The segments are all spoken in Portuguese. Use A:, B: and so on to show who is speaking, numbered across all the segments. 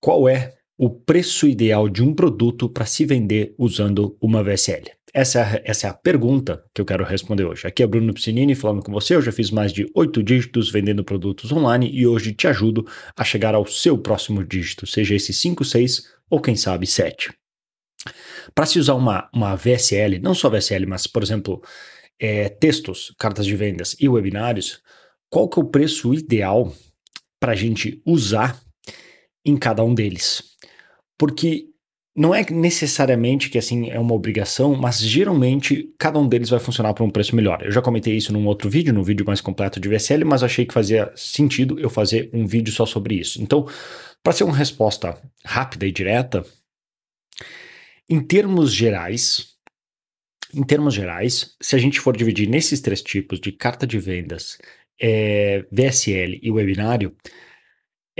A: qual é o preço ideal de um produto para se vender usando uma VSL? Essa é, a, essa é a pergunta que eu quero responder hoje. Aqui é Bruno Piscinini falando com você. Eu já fiz mais de oito dígitos vendendo produtos online e hoje te ajudo a chegar ao seu próximo dígito, seja esse 5, 6 ou quem sabe 7. Para se usar uma, uma VSL, não só VSL, mas, por exemplo, é, textos, cartas de vendas e webinários, qual que é o preço ideal para a gente usar em cada um deles? Porque não é necessariamente que assim é uma obrigação, mas geralmente cada um deles vai funcionar para um preço melhor. Eu já comentei isso num outro vídeo, num vídeo mais completo de VSL, mas achei que fazia sentido eu fazer um vídeo só sobre isso. Então, para ser uma resposta rápida e direta, em termos gerais, em termos gerais, se a gente for dividir nesses três tipos de carta de vendas, é, VSL e webinário,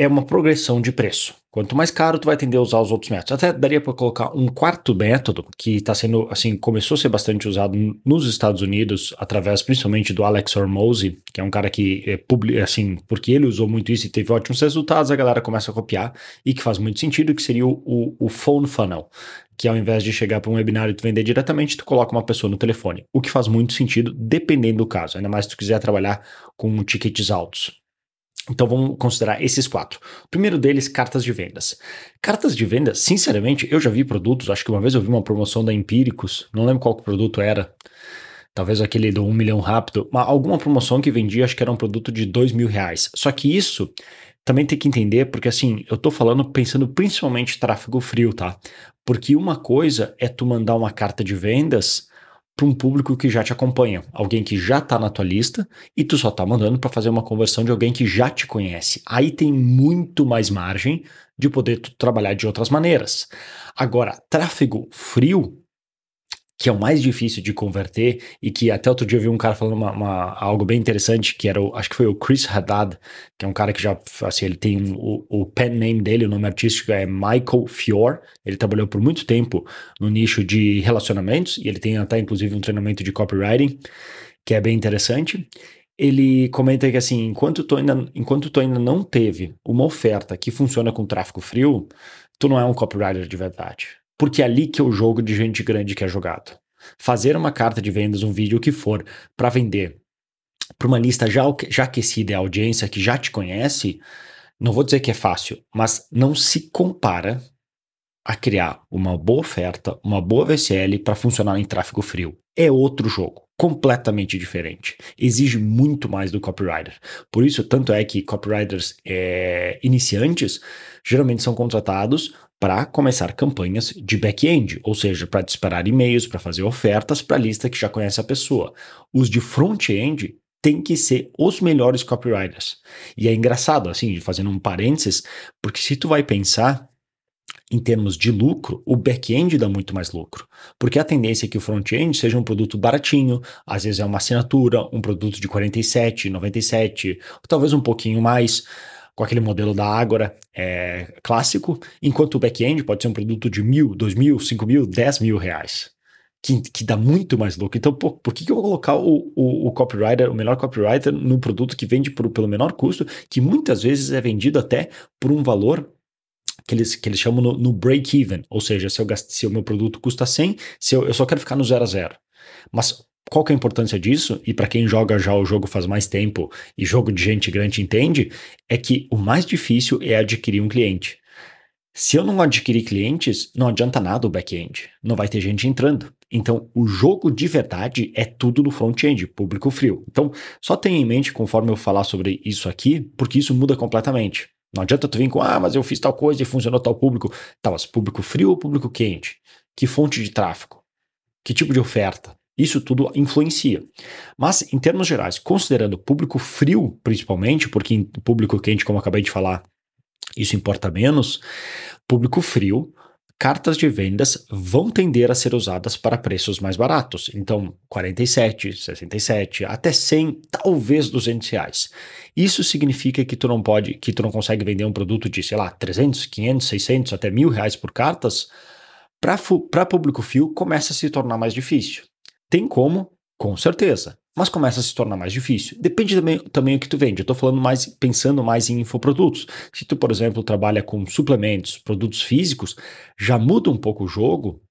A: é uma progressão de preço. Quanto mais caro, tu vai tender a usar os outros métodos. Até daria para colocar um quarto método que está sendo, assim, começou a ser bastante usado nos Estados Unidos, através principalmente do Alex Hormozy, que é um cara que é publica, assim, porque ele usou muito isso e teve ótimos resultados, a galera começa a copiar e que faz muito sentido, que seria o, o, o phone funnel, que ao invés de chegar para um webinário e tu vender diretamente, tu coloca uma pessoa no telefone, o que faz muito sentido dependendo do caso, ainda mais se tu quiser trabalhar com tickets altos. Então vamos considerar esses quatro. O primeiro deles, cartas de vendas. Cartas de vendas, sinceramente, eu já vi produtos, acho que uma vez eu vi uma promoção da Empíricos, não lembro qual produto era, talvez aquele do 1 um milhão rápido, mas alguma promoção que vendia, acho que era um produto de 2 mil reais. Só que isso também tem que entender, porque assim, eu tô falando pensando principalmente em tráfego frio, tá? Porque uma coisa é tu mandar uma carta de vendas para um público que já te acompanha, alguém que já está na tua lista e tu só está mandando para fazer uma conversão de alguém que já te conhece. Aí tem muito mais margem de poder trabalhar de outras maneiras. Agora, tráfego frio que é o mais difícil de converter e que até outro dia eu vi um cara falando uma, uma, algo bem interessante, que era, o, acho que foi o Chris Haddad, que é um cara que já, assim, ele tem o, o pen name dele, o nome artístico é Michael Fior, ele trabalhou por muito tempo no nicho de relacionamentos e ele tem até inclusive um treinamento de copywriting, que é bem interessante. Ele comenta que assim, enquanto tu ainda, enquanto tu ainda não teve uma oferta que funciona com tráfego frio, tu não é um copywriter de verdade porque é ali que é o jogo de gente grande que é jogado. Fazer uma carta de vendas, um vídeo, o que for, para vender para uma lista já, já aquecida e audiência que já te conhece, não vou dizer que é fácil, mas não se compara a criar uma boa oferta, uma boa VCL para funcionar em tráfego frio. É outro jogo, completamente diferente. Exige muito mais do copywriter. Por isso, tanto é que copywriters é, iniciantes geralmente são contratados para começar campanhas de back-end, ou seja, para disparar e-mails, para fazer ofertas para a lista que já conhece a pessoa. Os de front-end têm que ser os melhores copywriters. E é engraçado, assim, fazendo um parênteses, porque se tu vai pensar em termos de lucro, o back-end dá muito mais lucro. Porque a tendência é que o front-end seja um produto baratinho, às vezes é uma assinatura, um produto de 47, 97, ou talvez um pouquinho mais com aquele modelo da Ágora é, clássico, enquanto o back-end pode ser um produto de mil, dois mil, cinco mil, dez mil reais. Que, que dá muito mais lucro. Então, por, por que, que eu vou colocar o, o, o, copywriter, o melhor copywriter, no produto que vende por, pelo menor custo, que muitas vezes é vendido até por um valor que eles, que eles chamam no, no break-even, ou seja, se, eu gasto, se o meu produto custa 100, se eu, eu só quero ficar no zero a zero. Mas qual que é a importância disso? E para quem joga já o jogo faz mais tempo e jogo de gente grande entende, é que o mais difícil é adquirir um cliente. Se eu não adquirir clientes, não adianta nada o back-end. Não vai ter gente entrando. Então, o jogo de verdade é tudo no front-end, público frio. Então, só tenha em mente conforme eu falar sobre isso aqui, porque isso muda completamente. Não adianta tu vir com, ah, mas eu fiz tal coisa e funcionou tal público. Tá, mas público frio ou público quente? Que fonte de tráfego? Que tipo de oferta? Isso tudo influencia. Mas, em termos gerais, considerando público frio, principalmente, porque em público quente, como acabei de falar, isso importa menos, público frio, cartas de vendas vão tender a ser usadas para preços mais baratos. Então, 47, 67, até 100, talvez 200 reais. Isso significa que tu não pode, que tu não consegue vender um produto de, sei lá, 300, 500, 600, até mil reais por cartas. Para público fio, começa a se tornar mais difícil. Tem como, com certeza, mas começa a se tornar mais difícil. Depende também, também o que tu vende. Eu estou falando mais, pensando mais em infoprodutos. Se tu, por exemplo, trabalha com suplementos, produtos físicos, já muda um pouco o jogo,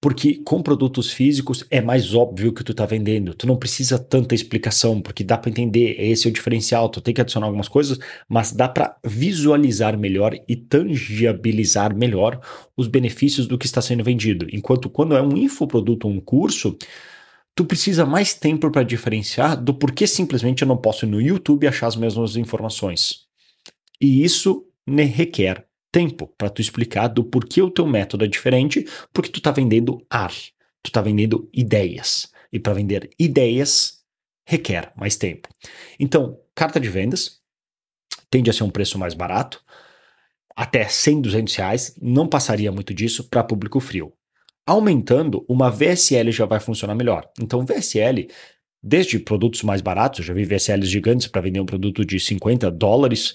A: porque com produtos físicos é mais óbvio que tu está vendendo. Tu não precisa tanta explicação, porque dá para entender, esse é o diferencial, tu tem que adicionar algumas coisas, mas dá para visualizar melhor e tangibilizar melhor os benefícios do que está sendo vendido. Enquanto quando é um infoproduto ou um curso, tu precisa mais tempo para diferenciar do porquê simplesmente eu não posso ir no YouTube achar as mesmas informações. E isso requer tempo para tu explicar do porquê o teu método é diferente, porque tu está vendendo ar, tu está vendendo ideias. E para vender ideias requer mais tempo. Então, carta de vendas tende a ser um preço mais barato, até 100, 200 reais, não passaria muito disso para público frio. Aumentando, uma VSL já vai funcionar melhor. Então, VSL, desde produtos mais baratos, eu já vi VSLs gigantes para vender um produto de 50 dólares,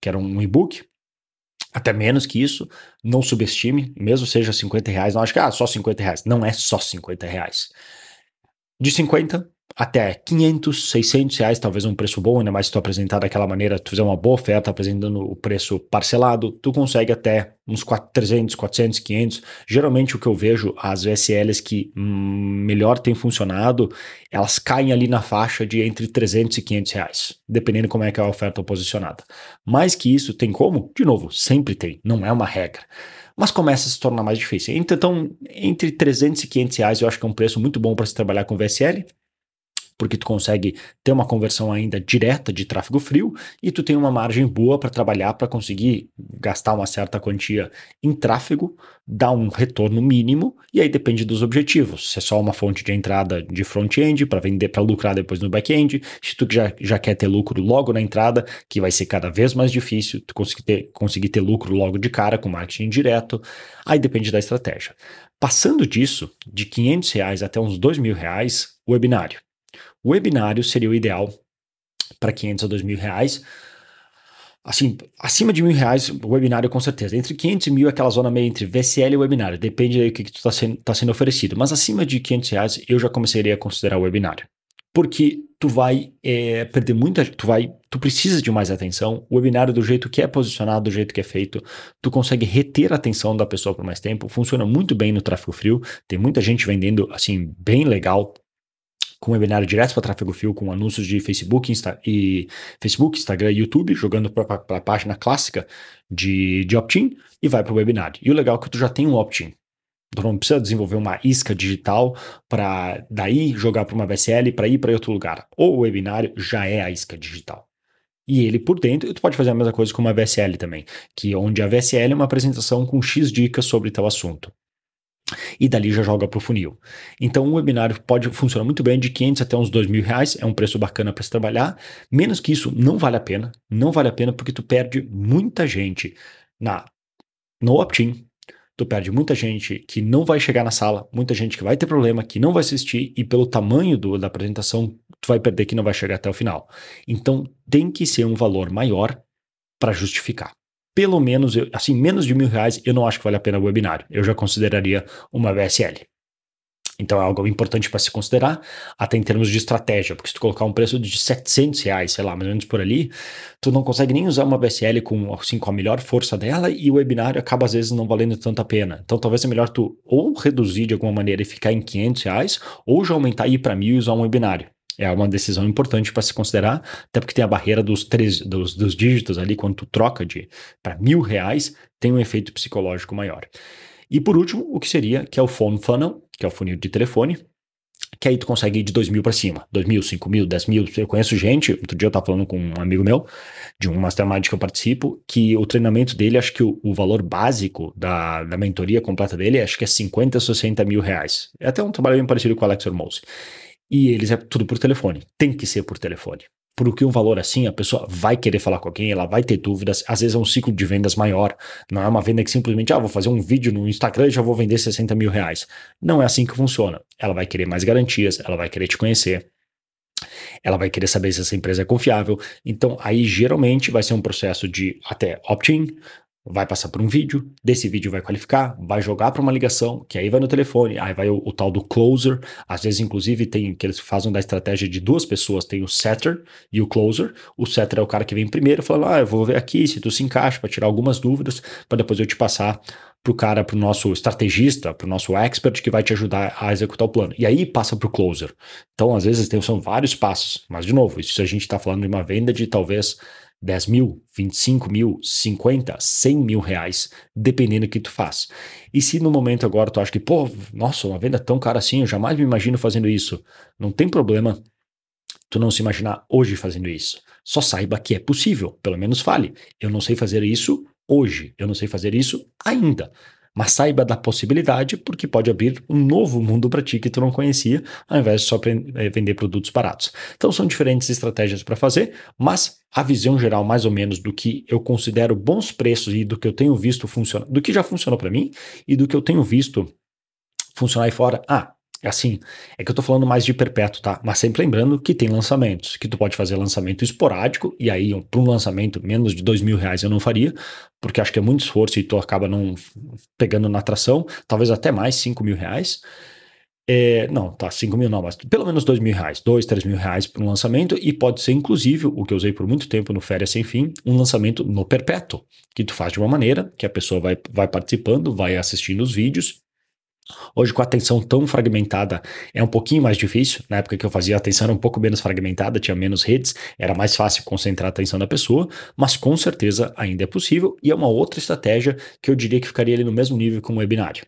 A: que era um e-book, até menos que isso, não subestime, mesmo seja 50 reais, não acho que ah, só 50 reais. Não é só 50 reais. De 50 até 500, 600 reais, talvez um preço bom, ainda mais se tu apresentar daquela maneira, tu fizer uma boa oferta apresentando o preço parcelado, tu consegue até uns 4, 300, 400, 500. Geralmente o que eu vejo, as VSLs que hum, melhor têm funcionado, elas caem ali na faixa de entre 300 e 500 reais, dependendo como é que é a oferta posicionada. Mais que isso, tem como? De novo, sempre tem, não é uma regra mas começa a se tornar mais difícil. Então, entre 300 e 500 reais eu acho que é um preço muito bom para se trabalhar com VSL porque tu consegue ter uma conversão ainda direta de tráfego frio e tu tem uma margem boa para trabalhar para conseguir gastar uma certa quantia em tráfego, dar um retorno mínimo e aí depende dos objetivos. Se é só uma fonte de entrada de front-end para vender para lucrar depois no back-end, se tu já, já quer ter lucro logo na entrada, que vai ser cada vez mais difícil tu conseguir ter, conseguir ter lucro logo de cara com marketing direto, aí depende da estratégia. Passando disso, de 500 reais até uns 2 mil reais, webinário. O webinário seria o ideal para 500 a 2 mil reais. Assim, acima de mil reais, webinário com certeza. Entre 500 e mil é aquela zona meio entre VSL e webinário. Depende do que, que está sendo, tá sendo oferecido. Mas acima de 500 reais, eu já começaria a considerar o webinário. Porque tu vai é, perder muita... Tu vai... Tu precisa de mais atenção. O webinário, do jeito que é posicionado, do jeito que é feito, tu consegue reter a atenção da pessoa por mais tempo. Funciona muito bem no tráfego frio. Tem muita gente vendendo, assim, bem legal com webinário direto para tráfego fio, com anúncios de Facebook, Insta e Facebook, Instagram e YouTube, jogando para a página clássica de, de opt-in e vai para o webinário. E o legal é que tu já tem um opt-in. Tu não precisa desenvolver uma isca digital para daí jogar para uma VSL para ir para outro lugar. Ou o webinário já é a isca digital. E ele por dentro, tu pode fazer a mesma coisa com uma VSL também, que onde a VSL é uma apresentação com X dicas sobre tal assunto e dali já joga para o funil. Então, um webinário pode funcionar muito bem de 500 até uns 2 mil reais, é um preço bacana para se trabalhar. Menos que isso, não vale a pena. Não vale a pena porque tu perde muita gente na no opt-in, tu perde muita gente que não vai chegar na sala, muita gente que vai ter problema, que não vai assistir e pelo tamanho do, da apresentação, tu vai perder que não vai chegar até o final. Então, tem que ser um valor maior para justificar pelo menos, assim, menos de mil reais, eu não acho que vale a pena o webinário. Eu já consideraria uma VSL. Então é algo importante para se considerar, até em termos de estratégia, porque se tu colocar um preço de 700 reais, sei lá, mais ou menos por ali, tu não consegue nem usar uma VSL com, assim, com a melhor força dela e o webinário acaba às vezes não valendo tanto a pena. Então talvez é melhor tu ou reduzir de alguma maneira e ficar em 500 reais, ou já aumentar e ir para mil e usar um webinário é uma decisão importante para se considerar, até porque tem a barreira dos, três, dos, dos dígitos ali, quando tu troca de para mil reais, tem um efeito psicológico maior. E por último, o que seria, que é o phone funnel, que é o funil de telefone, que aí tu consegue ir de 2 mil para cima. 2 mil, 5 mil, 10 mil. Eu conheço gente, outro dia eu estava falando com um amigo meu, de um mastermind que eu participo, que o treinamento dele, acho que o, o valor básico da, da mentoria completa dele, acho que é 50, 60 mil reais. É até um trabalho bem parecido com o Alex Hormose. E eles é tudo por telefone. Tem que ser por telefone. Porque um valor assim, a pessoa vai querer falar com alguém, ela vai ter dúvidas. Às vezes é um ciclo de vendas maior. Não é uma venda que simplesmente, ah, vou fazer um vídeo no Instagram e já vou vender 60 mil reais. Não é assim que funciona. Ela vai querer mais garantias, ela vai querer te conhecer. Ela vai querer saber se essa empresa é confiável. Então, aí geralmente vai ser um processo de até opt-in, vai passar por um vídeo, desse vídeo vai qualificar, vai jogar para uma ligação, que aí vai no telefone, aí vai o, o, tal do closer, às vezes inclusive tem que eles fazem da estratégia de duas pessoas, tem o setter e o closer. O setter é o cara que vem primeiro, falando: "Ah, eu vou ver aqui se tu se encaixa para tirar algumas dúvidas, para depois eu te passar pro cara, pro nosso estrategista, pro nosso expert que vai te ajudar a executar o plano. E aí passa pro closer. Então, às vezes, tem, são vários passos. Mas, de novo, isso a gente está falando de uma venda de talvez 10 mil, 25 mil, 50, 100 mil reais, dependendo do que tu faz. E se no momento agora tu acha que, pô, nossa, uma venda tão cara assim, eu jamais me imagino fazendo isso. Não tem problema tu não se imaginar hoje fazendo isso. Só saiba que é possível, pelo menos fale. Eu não sei fazer isso hoje, eu não sei fazer isso ainda. Mas saiba da possibilidade, porque pode abrir um novo mundo para ti que tu não conhecia, ao invés de só eh, vender produtos baratos. Então são diferentes estratégias para fazer, mas a visão geral, mais ou menos, do que eu considero bons preços e do que eu tenho visto funcionar, do que já funcionou para mim e do que eu tenho visto funcionar aí fora. Ah, Assim, é que eu tô falando mais de perpétuo, tá? Mas sempre lembrando que tem lançamentos, que tu pode fazer lançamento esporádico, e aí, para um lançamento menos de dois mil reais eu não faria, porque acho que é muito esforço e tu acaba não pegando na atração, talvez até mais, cinco mil reais. É, não, tá, 5 mil não, mas pelo menos 2 mil reais, 2, 3 mil reais para um lançamento e pode ser inclusive, o que eu usei por muito tempo no Férias Sem Fim, um lançamento no perpétuo, que tu faz de uma maneira que a pessoa vai, vai participando, vai assistindo os vídeos Hoje, com a atenção tão fragmentada, é um pouquinho mais difícil. Na época que eu fazia, a atenção era um pouco menos fragmentada, tinha menos redes, era mais fácil concentrar a atenção da pessoa, mas com certeza ainda é possível e é uma outra estratégia que eu diria que ficaria ali no mesmo nível com o webinário.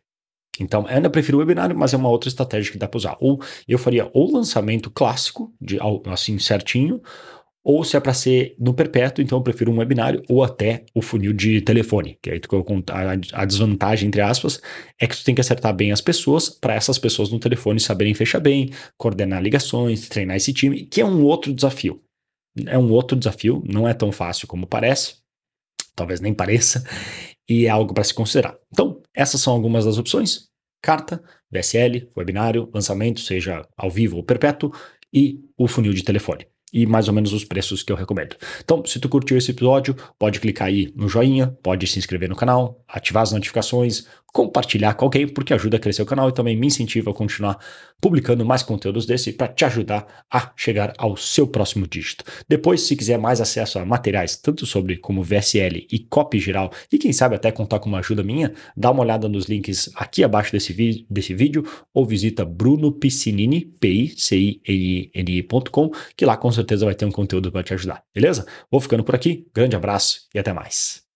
A: Então, ainda prefiro o webinário, mas é uma outra estratégia que dá para usar. Ou eu faria o lançamento clássico, de assim certinho, ou se é para ser no perpétuo, então eu prefiro um webinário ou até o funil de telefone, que aí tu, a, desvantagem, entre aspas, é que tu tem que acertar bem as pessoas para essas pessoas no telefone saberem fechar bem, coordenar ligações, treinar esse time, que é um outro desafio. É um outro desafio, não é tão fácil como parece, talvez nem pareça, e é algo para se considerar. Então, essas são algumas das opções: carta, VSL, webinário, lançamento, seja ao vivo ou perpétuo, e o funil de telefone e mais ou menos os preços que eu recomendo. Então, se tu curtiu esse episódio, pode clicar aí no joinha, pode se inscrever no canal, ativar as notificações, compartilhar com alguém, porque ajuda a crescer o canal e também me incentiva a continuar publicando mais conteúdos desse para te ajudar a chegar ao seu próximo dígito. Depois, se quiser mais acesso a materiais, tanto sobre como VSL e copy geral, e quem sabe até contar com uma ajuda minha, dá uma olhada nos links aqui abaixo desse, desse vídeo ou visita brunopiscinini, p i i n icom que lá com certeza vai ter um conteúdo para te ajudar, beleza? Vou ficando por aqui, grande abraço e até mais.